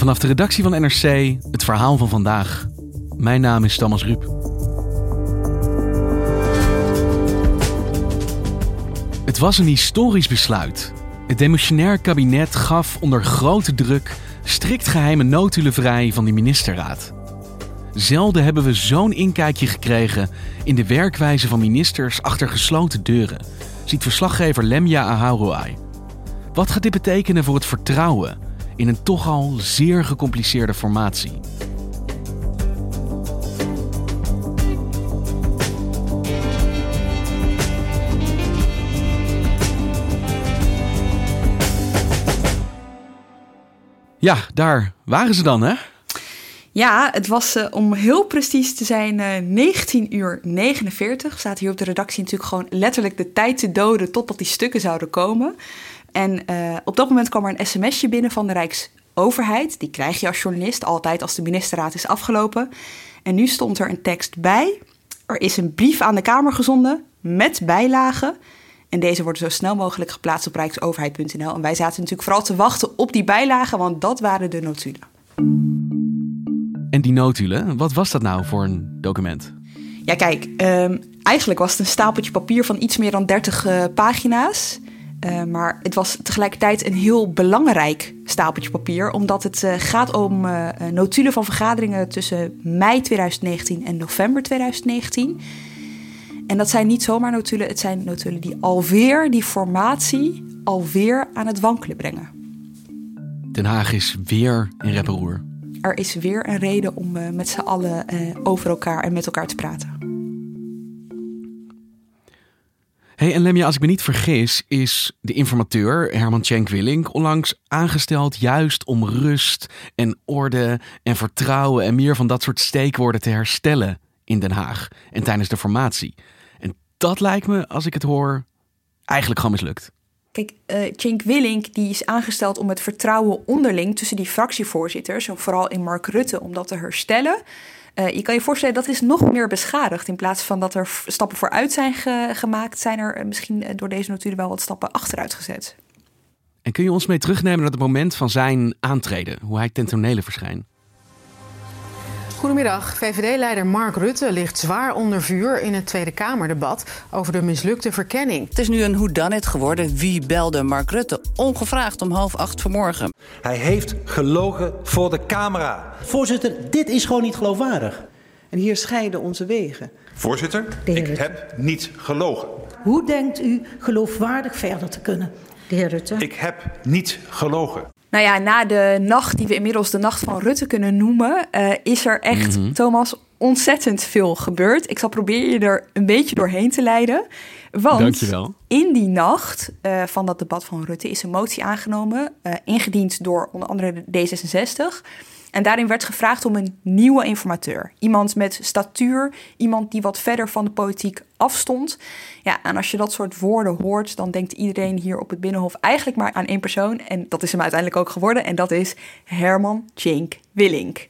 Vanaf de redactie van NRC het verhaal van vandaag. Mijn naam is Thomas Ruip. Het was een historisch besluit. Het demissionair kabinet gaf onder grote druk strikt geheime notulen vrij van de ministerraad. Zelden hebben we zo'n inkijkje gekregen in de werkwijze van ministers achter gesloten deuren, ziet verslaggever Lemja Aharouai. Wat gaat dit betekenen voor het vertrouwen in een toch al zeer gecompliceerde formatie? Ja, daar waren ze dan, hè? Ja, het was uh, om heel precies te zijn uh, 19 uur 49. Staat hier op de redactie natuurlijk gewoon letterlijk de tijd te doden totdat die stukken zouden komen. En uh, op dat moment kwam er een sms'je binnen van de Rijksoverheid. Die krijg je als journalist altijd als de ministerraad is afgelopen. En nu stond er een tekst bij. Er is een brief aan de Kamer gezonden met bijlagen. En deze worden zo snel mogelijk geplaatst op rijksoverheid.nl. En wij zaten natuurlijk vooral te wachten op die bijlagen, want dat waren de notulen. En die notulen, wat was dat nou voor een document? Ja, kijk, um, eigenlijk was het een stapeltje papier van iets meer dan 30 uh, pagina's. Uh, maar het was tegelijkertijd een heel belangrijk stapeltje papier, omdat het uh, gaat om uh, notulen van vergaderingen tussen mei 2019 en november 2019. En dat zijn niet zomaar notulen, het zijn notulen die alweer die formatie alweer aan het wankelen brengen. Den Haag is weer in reparoer. Er is weer een reden om met z'n allen over elkaar en met elkaar te praten. Hey, en Lemja, als ik me niet vergis, is de informateur Herman Cenk Willink onlangs aangesteld juist om rust en orde en vertrouwen en meer van dat soort steekwoorden te herstellen in Den Haag en tijdens de formatie. En dat lijkt me, als ik het hoor, eigenlijk gewoon mislukt. Kijk, uh, Cenk Willink die is aangesteld om het vertrouwen onderling tussen die fractievoorzitters, en vooral in Mark Rutte, om dat te herstellen. Uh, je kan je voorstellen dat is nog meer beschadigd. In plaats van dat er stappen vooruit zijn ge gemaakt, zijn er misschien door deze notulen wel wat stappen achteruit gezet. En kun je ons mee terugnemen naar het moment van zijn aantreden, hoe hij ten verschijnt? Goedemiddag. VVD-leider Mark Rutte ligt zwaar onder vuur in het Tweede Kamerdebat over de mislukte verkenning. Het is nu een whodunit geworden. Wie belde Mark Rutte? Ongevraagd om half acht vanmorgen. Hij heeft gelogen voor de camera. Voorzitter, dit is gewoon niet geloofwaardig. En hier scheiden onze wegen. Voorzitter, ik heb niet gelogen. Hoe denkt u geloofwaardig verder te kunnen? De heer Rutte. Ik heb niet gelogen. Nou ja, na de nacht die we inmiddels de nacht van Rutte kunnen noemen, uh, is er echt, mm -hmm. Thomas, ontzettend veel gebeurd. Ik zal proberen je er een beetje doorheen te leiden. Want Dankjewel. in die nacht uh, van dat debat van Rutte is een motie aangenomen, uh, ingediend door onder andere D66. En daarin werd gevraagd om een nieuwe informateur. Iemand met statuur, iemand die wat verder van de politiek afstond. Ja, en als je dat soort woorden hoort, dan denkt iedereen hier op het Binnenhof eigenlijk maar aan één persoon. En dat is hem uiteindelijk ook geworden. En dat is Herman Tjenk Willink.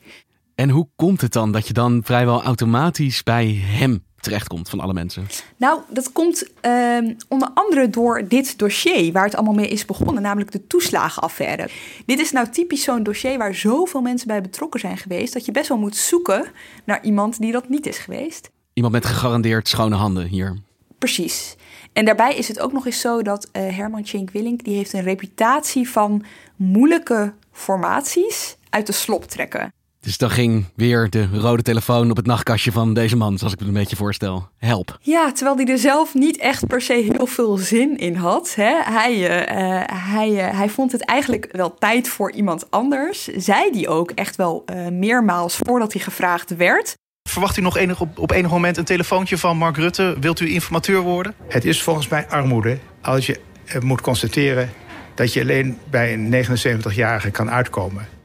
En hoe komt het dan dat je dan vrijwel automatisch bij hem terechtkomt van alle mensen? Nou, dat komt uh, onder andere door dit dossier waar het allemaal mee is begonnen, namelijk de toeslagenaffaire. Dit is nou typisch zo'n dossier waar zoveel mensen bij betrokken zijn geweest, dat je best wel moet zoeken naar iemand die dat niet is geweest. Iemand met gegarandeerd schone handen hier. Precies. En daarbij is het ook nog eens zo dat uh, Herman Tjenk Willink, die heeft een reputatie van moeilijke formaties uit de slop trekken. Dus dan ging weer de rode telefoon op het nachtkastje van deze man, zoals ik me een beetje voorstel. Help. Ja, terwijl hij er zelf niet echt per se heel veel zin in had. Hè? Hij, uh, hij, uh, hij vond het eigenlijk wel tijd voor iemand anders. Zei die ook echt wel uh, meermaals voordat hij gevraagd werd. Verwacht u nog enig, op, op enig moment een telefoontje van Mark Rutte? Wilt u informateur worden? Het is volgens mij armoede als je moet constateren dat je alleen bij een 79-jarige kan uitkomen.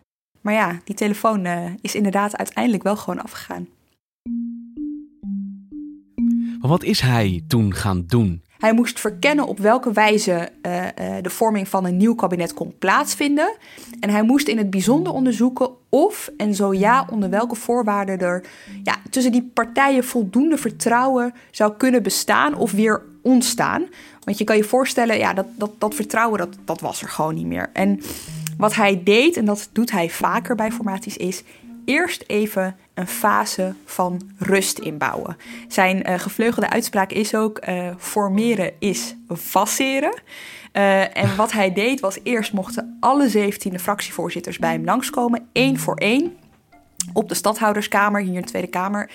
Maar ja, die telefoon uh, is inderdaad uiteindelijk wel gewoon afgegaan. Maar wat is hij toen gaan doen? Hij moest verkennen op welke wijze uh, uh, de vorming van een nieuw kabinet kon plaatsvinden. En hij moest in het bijzonder onderzoeken of en zo ja, onder welke voorwaarden er ja, tussen die partijen voldoende vertrouwen zou kunnen bestaan of weer ontstaan. Want je kan je voorstellen, ja, dat, dat, dat vertrouwen dat, dat was er gewoon niet meer. En wat hij deed, en dat doet hij vaker bij formaties, is eerst even een fase van rust inbouwen. Zijn uh, gevleugelde uitspraak is ook: uh, formeren is faceren. Uh, en wat hij deed was: eerst mochten alle 17 fractievoorzitters bij hem langskomen, één voor één, op de stadhouderskamer, hier in de Tweede Kamer.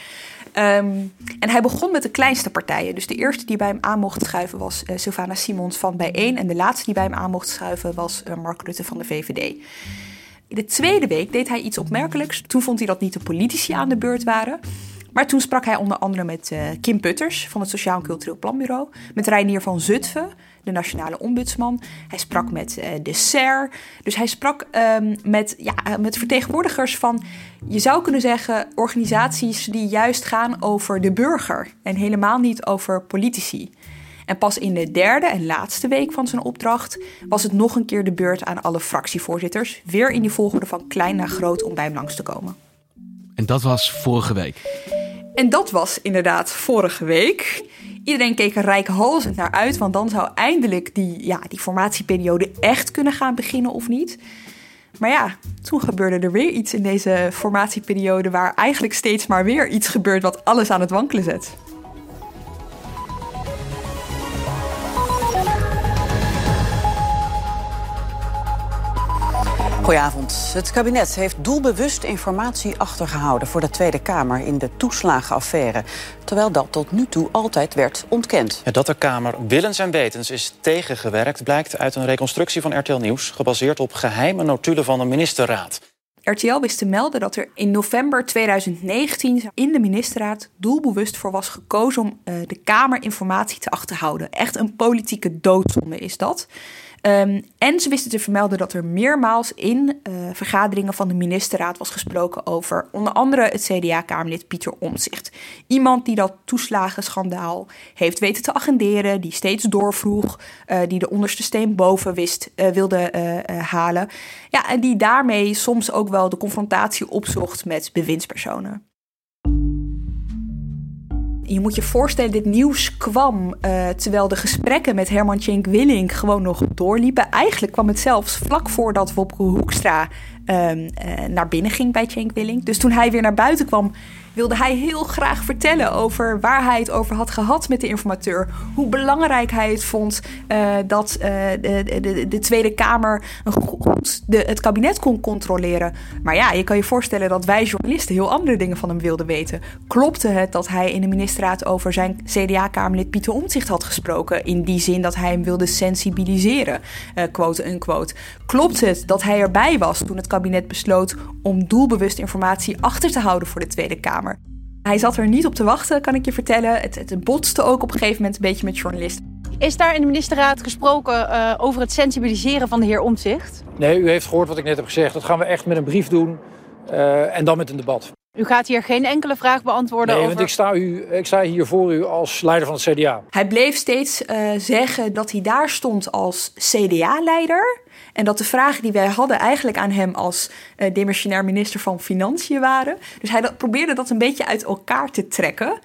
Um, en hij begon met de kleinste partijen. Dus de eerste die bij hem aan mocht schuiven was uh, Sylvana Simons van Bijeen. En de laatste die bij hem aan mocht schuiven was uh, Mark Rutte van de VVD. In de tweede week deed hij iets opmerkelijks. Toen vond hij dat niet de politici aan de beurt waren. Maar toen sprak hij onder andere met uh, Kim Putters van het Sociaal en Cultureel Planbureau. Met Reinier van Zutphen, de nationale ombudsman. Hij sprak met uh, de SER. Dus hij sprak um, met, ja, met vertegenwoordigers van, je zou kunnen zeggen, organisaties die juist gaan over de burger. En helemaal niet over politici. En pas in de derde en laatste week van zijn opdracht was het nog een keer de beurt aan alle fractievoorzitters. Weer in die volgorde van klein naar groot om bij hem langs te komen. En dat was vorige week. En dat was inderdaad vorige week. Iedereen keek er rijkhalsend naar uit, want dan zou eindelijk die, ja, die formatieperiode echt kunnen gaan beginnen of niet. Maar ja, toen gebeurde er weer iets in deze formatieperiode waar eigenlijk steeds maar weer iets gebeurt wat alles aan het wankelen zet. Goedenavond. Het kabinet heeft doelbewust informatie achtergehouden voor de Tweede Kamer in de toeslagenaffaire. Terwijl dat tot nu toe altijd werd ontkend. Ja, dat de Kamer willens en wetens is tegengewerkt blijkt uit een reconstructie van RTL Nieuws, gebaseerd op geheime notulen van de ministerraad. RTL wist te melden dat er in november 2019 in de ministerraad doelbewust voor was gekozen om uh, de Kamer informatie te achterhouden. Echt een politieke doodzonde is dat. Um, en ze wisten te vermelden dat er meermaals in uh, vergaderingen van de ministerraad was gesproken over onder andere het CDA-kamerlid Pieter Omtzigt. Iemand die dat toeslagenschandaal heeft weten te agenderen, die steeds doorvroeg, uh, die de onderste steen boven wist, uh, wilde halen. Ja, en die daarmee soms ook wel de confrontatie opzocht met bewindspersonen je moet je voorstellen, dit nieuws kwam uh, terwijl de gesprekken met Herman Tjenk Willink gewoon nog doorliepen. Eigenlijk kwam het zelfs vlak voordat Wopke Hoekstra um, uh, naar binnen ging bij Tjenk Willink. Dus toen hij weer naar buiten kwam, wilde hij heel graag vertellen over waar hij het over had gehad met de informateur. Hoe belangrijk hij het vond uh, dat uh, de, de, de, Tweede Kamer de, het kabinet kon controleren. Maar ja, je kan je voorstellen dat wij journalisten heel andere dingen van hem wilden weten. Klopte het dat hij in de ministerraad over zijn CDA-kamerlid Pieter Omtzigt had gesproken? In die zin dat hij hem wilde sensibiliseren, uh, quote unquote. Klopt het dat hij erbij was toen het kabinet besloot om doelbewust informatie achter te houden voor de Tweede Kamer? Hij zat er niet op te wachten, kan ik je vertellen. Het, het botste ook op een gegeven moment een beetje met journalisten. Is daar in de ministerraad gesproken uh, over het sensibiliseren van de heer Omtzigt? Nee, u heeft gehoord wat ik net heb gezegd. Dat gaan we echt met een brief doen uh, en dan met een debat. U gaat hier geen enkele vraag beantwoorden nee, over... want ik sta, u, ik sta hier voor u als leider van het CDA. Hij bleef steeds uh, zeggen dat hij daar stond als CDA-leider... En dat de vragen die wij hadden eigenlijk aan hem als uh, demissionair minister van Financiën waren. Dus hij dat, probeerde dat een beetje uit elkaar te trekken.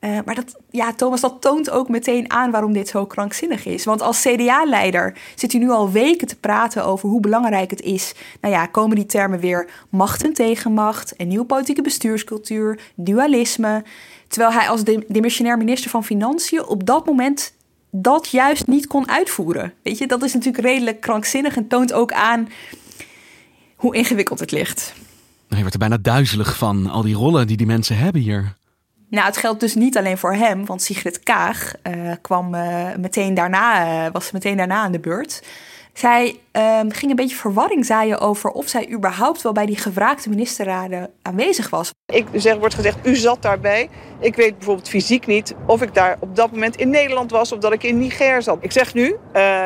Uh, maar dat, ja, Thomas, dat toont ook meteen aan waarom dit zo krankzinnig is. Want als CDA-leider zit hij nu al weken te praten over hoe belangrijk het is. Nou ja, komen die termen weer macht en tegenmacht, een nieuwe politieke bestuurscultuur, dualisme. Terwijl hij als de, demissionair minister van Financiën op dat moment dat juist niet kon uitvoeren. Weet je, dat is natuurlijk redelijk krankzinnig en toont ook aan hoe ingewikkeld het ligt. Je wordt er bijna duizelig van, al die rollen die die mensen hebben hier. Nou, het geldt dus niet alleen voor hem, want Sigrid Kaag uh, kwam uh, meteen daarna, uh, was meteen daarna aan de beurt. Zij um, ging een beetje verwarring zaaien over of zij überhaupt wel bij die gevraagde ministerraden aanwezig was. Ik zeg, wordt gezegd, u zat daarbij. Ik weet bijvoorbeeld fysiek niet of ik daar op dat moment in Nederland was of dat ik in Niger zat. Ik zeg nu,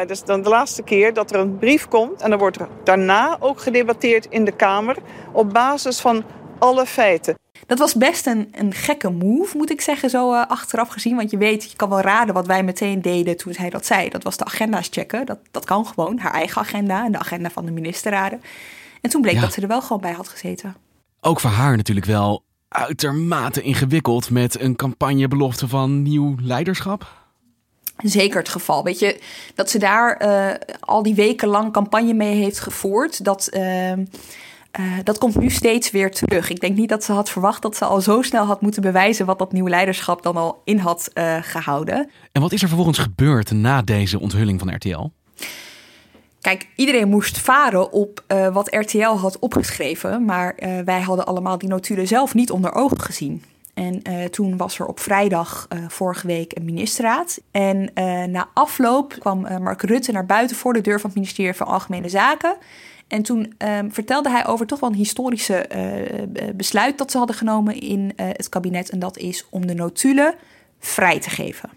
dat is dan de laatste keer dat er een brief komt en dan wordt er daarna ook gedebatteerd in de Kamer op basis van alle feiten. Dat was best een, een gekke move, moet ik zeggen, zo uh, achteraf gezien. Want je weet, je kan wel raden wat wij meteen deden toen hij dat zei. Dat was de agenda's checken. Dat, dat kan gewoon, haar eigen agenda en de agenda van de ministerraden. En toen bleek dat ze er wel gewoon bij had gezeten. Ook voor haar natuurlijk wel uitermate ingewikkeld met een campagnebelofte van nieuw leiderschap. Zeker het geval. Weet je, dat ze daar uh, al die weken lang campagne mee heeft gevoerd. Dat. Uh, uh, dat komt nu steeds weer terug. Ik denk niet dat ze had verwacht dat ze al zo snel had moeten bewijzen wat dat nieuwe leiderschap dan al in had uh, gehouden. En wat is er vervolgens gebeurd na deze onthulling van RTL? Kijk, iedereen moest varen op uh, wat RTL had opgeschreven, maar wij hadden allemaal die notulen zelf niet onder ogen gezien. En toen was er op vrijdag vorige week een ministerraad. En na afloop kwam Mark Rutte naar buiten voor de deur van het ministerie van Algemene Zaken. En toen um, vertelde hij over toch wel een historische uh, besluit dat ze hadden genomen in uh, het kabinet. En dat is om de notulen vrij te geven.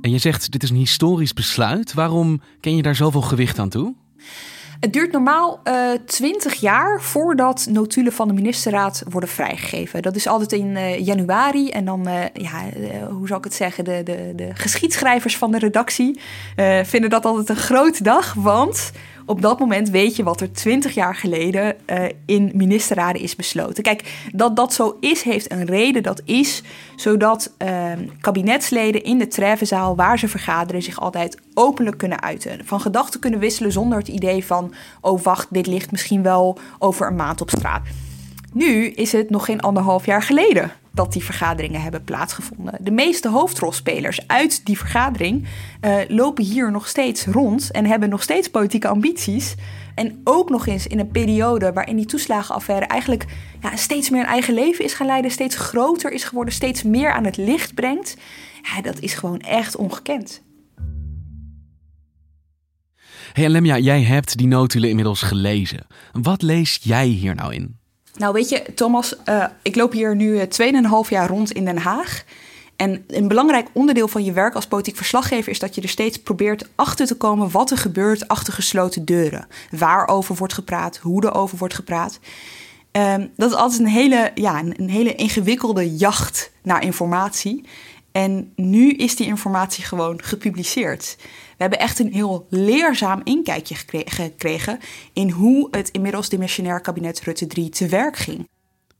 En je zegt, dit is een historisch besluit. Waarom ken je daar zoveel gewicht aan toe? Het duurt normaal twintig uh, jaar voordat notulen van de ministerraad worden vrijgegeven. Dat is altijd in uh, januari. En dan, uh, ja, hoe zou ik het zeggen, de, de, de geschiedschrijvers van de redactie vinden dat altijd een grote dag. Want op dat moment weet je wat er twintig jaar geleden uh, in ministerraden is besloten. Kijk, dat dat zo is, heeft een reden. Dat is zodat uh, kabinetsleden in de treffenzaal waar ze vergaderen zich altijd openlijk kunnen uiten. Van gedachten kunnen wisselen zonder het idee van: oh wacht, dit ligt misschien wel over een maand op straat. Nu is het nog geen anderhalf jaar geleden dat die vergaderingen hebben plaatsgevonden. De meeste hoofdrolspelers uit die vergadering uh, lopen hier nog steeds rond en hebben nog steeds politieke ambities. En ook nog eens in een periode waarin die toeslagenaffaire eigenlijk ja, steeds meer een eigen leven is gaan leiden, steeds groter is geworden, steeds meer aan het licht brengt. Ja, dat is gewoon echt ongekend. Hey Lemja, jij hebt die notulen inmiddels gelezen. Wat lees jij hier nou in? Nou, weet je, Thomas, uh, ik loop hier nu 2,5 jaar rond in Den Haag. En een belangrijk onderdeel van je werk als politiek verslaggever is dat je er steeds probeert achter te komen wat er gebeurt achter gesloten deuren. Waarover wordt gepraat, hoe er over wordt gepraat. Um, dat is altijd een hele, ja, een hele ingewikkelde jacht naar informatie. En nu is die informatie gewoon gepubliceerd. We hebben echt een heel leerzaam inkijkje gekregen in hoe het inmiddels dimensionair kabinet Rutte 3 te werk ging.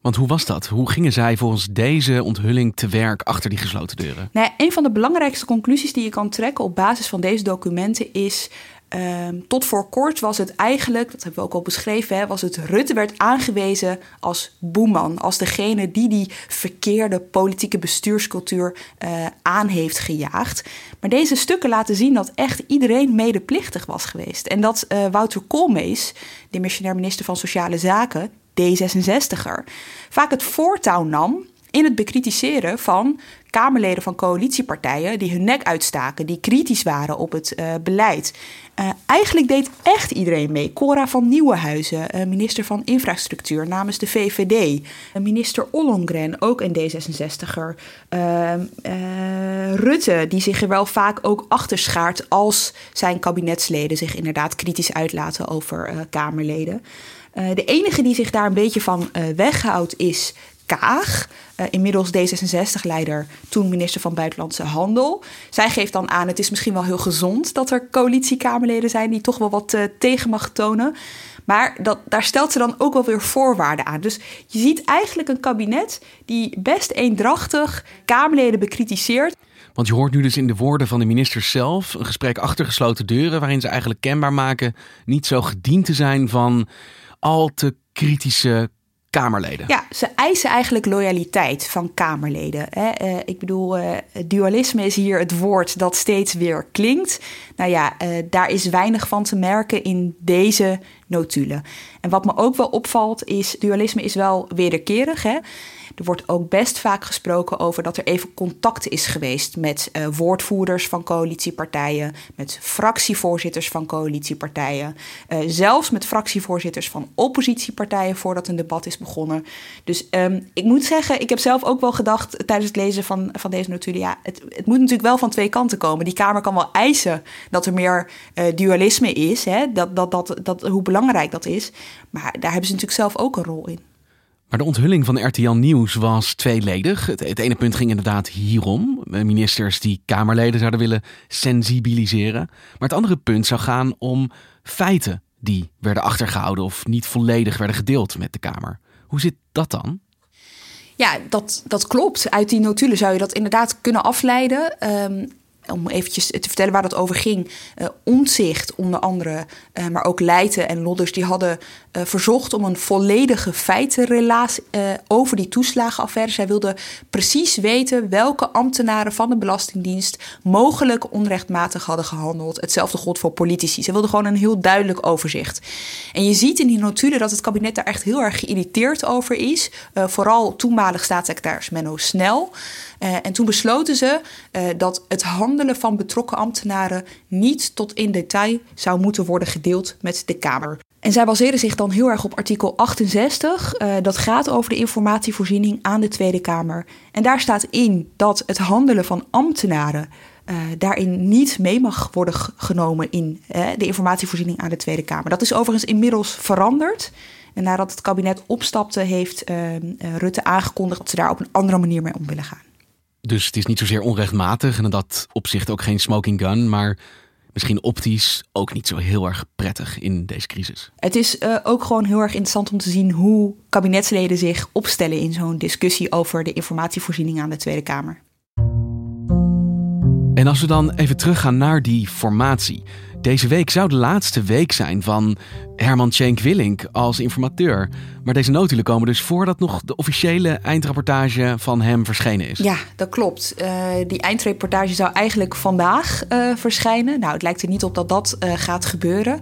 Want hoe was dat? Hoe gingen zij volgens deze onthulling te werk achter die gesloten deuren? Nou, een van de belangrijkste conclusies die je kan trekken op basis van deze documenten is Um, tot voor kort was het eigenlijk, dat hebben we ook al beschreven, hè, was het Rutte werd aangewezen als boeman, als degene die die verkeerde politieke bestuurscultuur uh, aan heeft gejaagd. Maar deze stukken laten zien dat echt iedereen medeplichtig was geweest. En dat uh, Wouter Koolmees, de missionair minister van Sociale Zaken, D66er, vaak het voortouw nam in het bekritiseren van Kamerleden van coalitiepartijen die hun nek uitstaken, die kritisch waren op het uh, beleid. Uh, eigenlijk deed echt iedereen mee. Cora van Nieuwenhuizen, uh, minister van Infrastructuur namens de VVD. minister Ollongren, ook een D66er. Ehm, Rutte, die zich er wel vaak ook achter schaart als zijn kabinetsleden zich inderdaad kritisch uitlaten over Kamerleden. de enige die zich daar een beetje van weghoudt is Kaag, uh, inmiddels D66-leider, toen minister van Buitenlandse Handel. Zij geeft dan aan: het is misschien wel heel gezond dat er coalitiekamerleden zijn die toch wel wat uh, tegen mag tonen. Maar dat, daar stelt ze dan ook wel weer voorwaarden aan. Dus je ziet eigenlijk een kabinet die best eendrachtig Kamerleden bekritiseert. Want je hoort nu dus in de woorden van de minister zelf een gesprek achter gesloten deuren, waarin ze eigenlijk kenbaar maken niet zo gediend te zijn van al te kritische Kamerleden. Ja, ze eisen eigenlijk loyaliteit van Kamerleden. Hè. Uh, ik bedoel, uh, dualisme is hier het woord dat steeds weer klinkt. Nou ja, uh, daar is weinig van te merken in deze notulen. En wat me ook wel opvalt is, dualisme is wel wederkerig. Hè? Er wordt ook best vaak gesproken over dat er even contact is geweest met uh, woordvoerders van coalitiepartijen, met fractievoorzitters van coalitiepartijen, uh, zelfs met fractievoorzitters van oppositiepartijen voordat een debat is begonnen. Dus um, ik moet zeggen, ik heb zelf ook wel gedacht tijdens het lezen van, van deze notulen, ja, het, het moet natuurlijk wel van twee kanten komen. Die Kamer kan wel eisen dat er meer uh, dualisme is, hè, dat, dat, dat, dat, hoe belangrijk dat is. Maar daar hebben ze natuurlijk zelf ook een rol in. Maar de onthulling van RTL Nieuws was tweeledig. Het, ene punt ging inderdaad hierom. Ministers die Kamerleden zouden willen sensibiliseren. Maar het andere punt zou gaan om feiten die werden achtergehouden of niet volledig werden gedeeld met de Kamer. Hoe zit dat dan? Ja, dat, dat klopt. Uit die notulen zou je dat inderdaad kunnen afleiden. Um, om eventjes te vertellen waar dat over ging. Uh, Omzicht onder andere, uh, maar ook Leijten en Lodders... die hadden uh, verzocht om een volledige feitenrelatie over die toeslagenaffaire. Zij wilden precies weten welke ambtenaren van de Belastingdienst... mogelijk onrechtmatig hadden gehandeld. Hetzelfde gold voor politici. Ze wilden gewoon een heel duidelijk overzicht. En je ziet in die notulen dat het kabinet daar echt heel erg geïrriteerd over is. vooral toenmalig staatssecretaris Menno Snel... Uh, en toen besloten ze uh, dat het handelen van betrokken ambtenaren niet tot in detail zou moeten worden gedeeld met de Kamer. En zij baseren zich dan heel erg op artikel 68. Uh, dat gaat over de informatievoorziening aan de Tweede Kamer. En daar staat in dat het handelen van ambtenaren uh, daarin niet mee mag worden genomen in de informatievoorziening aan de Tweede Kamer. Dat is overigens inmiddels veranderd. En nadat het kabinet opstapte, heeft Rutte aangekondigd dat ze daar op een andere manier mee om willen gaan. Dus het is niet zozeer onrechtmatig en in dat opzicht ook geen smoking gun, maar misschien optisch ook niet zo heel erg prettig in deze crisis. Het is uh, ook gewoon heel erg interessant om te zien hoe kabinetsleden zich opstellen in zo'n discussie over de informatievoorziening aan de Tweede Kamer. En als we dan even teruggaan naar die formatie. Deze week zou de laatste week zijn van Herman Tjenk Willink als informateur. Maar deze notulen komen dus voordat nog de officiële eindrapportage van hem verschenen is. Ja, dat klopt. Uh, die eindreportage zou eigenlijk vandaag uh, verschijnen. Nou, het lijkt er niet op dat dat uh, gaat gebeuren.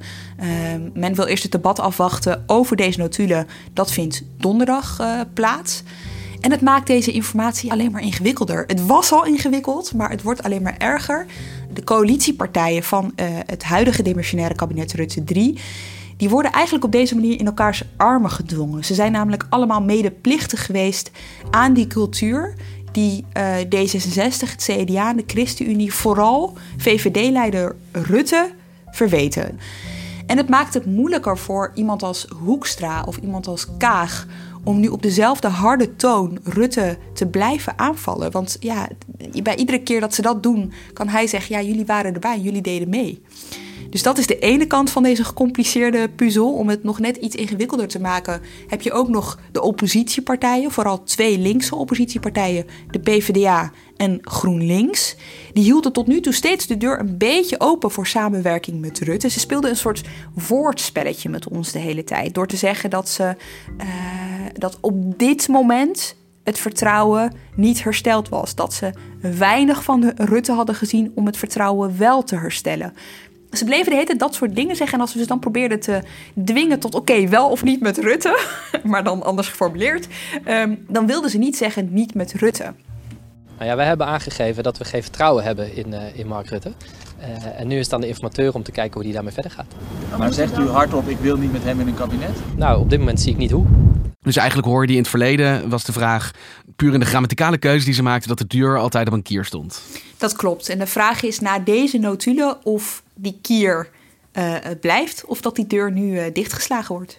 men wil eerst het debat afwachten over deze notulen. Dat vindt donderdag plaats. En het maakt deze informatie alleen maar ingewikkelder. Het was al ingewikkeld, maar het wordt alleen maar erger. De coalitiepartijen van uh, het huidige demissionaire kabinet Rutte 3... die worden eigenlijk op deze manier in elkaars armen gedwongen. Ze zijn namelijk allemaal medeplichtig geweest aan die cultuur... die uh, D66, het CDA en de ChristenUnie vooral VVD-leider Rutte verweten. En het maakt het moeilijker voor iemand als Hoekstra of iemand als Kaag om nu op dezelfde harde toon Rutte te blijven aanvallen. Want ja, bij iedere keer dat ze dat doen, kan hij zeggen: ja, jullie waren erbij, jullie deden mee. Dus dat is de ene kant van deze gecompliceerde puzzel. Om het nog net iets ingewikkelder te maken, heb je ook nog de oppositiepartijen, vooral twee linkse oppositiepartijen, de PvdA en GroenLinks. Die hielden tot nu toe steeds de deur een beetje open voor samenwerking met Rutte. Ze speelden een soort woordspelletje met ons de hele tijd. Door te zeggen dat ze uh, dat op dit moment het vertrouwen niet hersteld was. Dat ze weinig van de Rutte hadden gezien om het vertrouwen wel te herstellen. Ze bleven de hele tijd dat soort dingen zeggen. En als we ze dan probeerden te dwingen tot oké, wel of niet met Rutte, maar dan anders geformuleerd, um, dan wilden ze niet zeggen niet met Rutte. Nou ja, wij hebben aangegeven dat we geen vertrouwen hebben in, uh, in Mark Rutte. Uh, en nu is het aan de informateur om te kijken hoe die daarmee verder gaat. Maar zegt u hardop, ik wil niet met hem in een kabinet? Nou, op dit moment zie ik niet hoe. Dus eigenlijk hoorde je in het verleden, was de vraag puur in de grammaticale keuze die ze maakten, dat de deur altijd op een kier stond. Dat klopt. En de vraag is na deze notulen of die kier uh, blijft of dat die deur nu uh, dichtgeslagen wordt.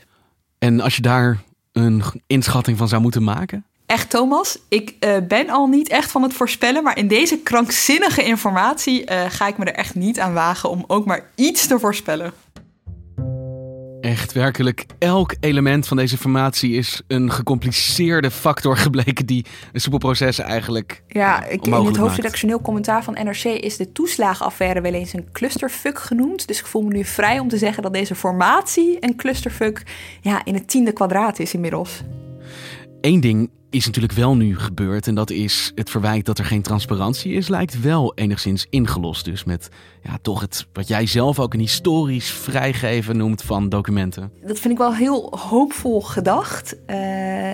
En als je daar een inschatting van zou moeten maken? Echt, Thomas, ik uh, ben al niet echt van het voorspellen, maar in deze krankzinnige informatie ga ik me er echt niet aan wagen om ook maar iets te voorspellen. Echt werkelijk, elk element van deze informatie is een gecompliceerde factor gebleken die een soepel proces eigenlijk. Ja, ik, in het hoofdredactioneel commentaar van NRC is de toeslagenaffaire wel eens een clusterfuck genoemd. Dus ik voel me nu vrij om te zeggen dat deze formatie een clusterfuck ja, in het tiende kwadraat is inmiddels. Eén ding is natuurlijk wel nu gebeurd. En dat is het verwijt dat er geen transparantie is, lijkt wel enigszins ingelost. Dus met ja, toch het wat jij zelf ook een historisch vrijgeven noemt van documenten. Dat vind ik wel heel hoopvol gedacht. Uh,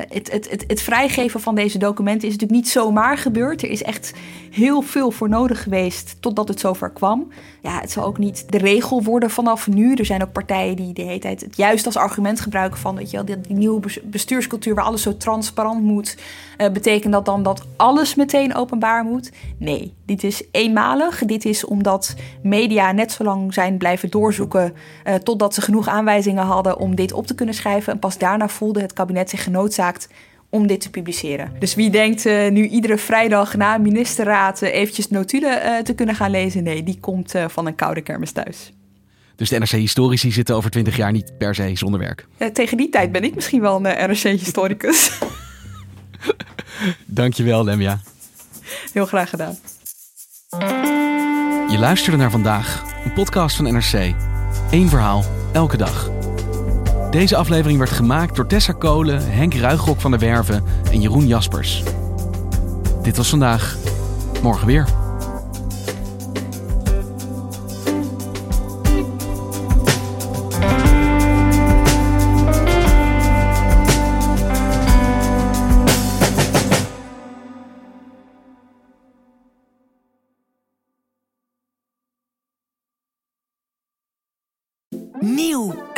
het, het, het, het vrijgeven van deze documenten is natuurlijk niet zomaar gebeurd. Er is echt heel veel voor nodig geweest totdat het zover kwam. Ja, het zal ook niet de regel worden vanaf nu. Er zijn ook partijen die de hele tijd het juist als argument gebruiken van weet je die, die nieuwe bestuurscultuur waar alles zo transparant moet. Uh, betekent dat dan dat alles meteen openbaar moet? Nee, dit is eenmalig. Dit is omdat media net zo lang zijn blijven doorzoeken uh, totdat ze genoeg aanwijzingen hadden om dit op te kunnen schrijven. En pas daarna voelde het kabinet zich genoodzaakt om dit te publiceren. Dus wie denkt uh, nu iedere vrijdag na een ministerraad eventjes notulen te kunnen gaan lezen? Nee, die komt van een koude kermis thuis. Dus de NRC-historici zitten over twintig jaar niet per se zonder werk? tegen die tijd ben ik misschien wel een NRC-historicus. Dankjewel, Lemja. Heel graag gedaan. Je luisterde naar vandaag, een podcast van NRC. Eén verhaal, elke dag. Deze aflevering werd gemaakt door Tessa Kolen, Henk Ruigrok van der Werven en Jeroen Jaspers. Dit was vandaag. Morgen weer.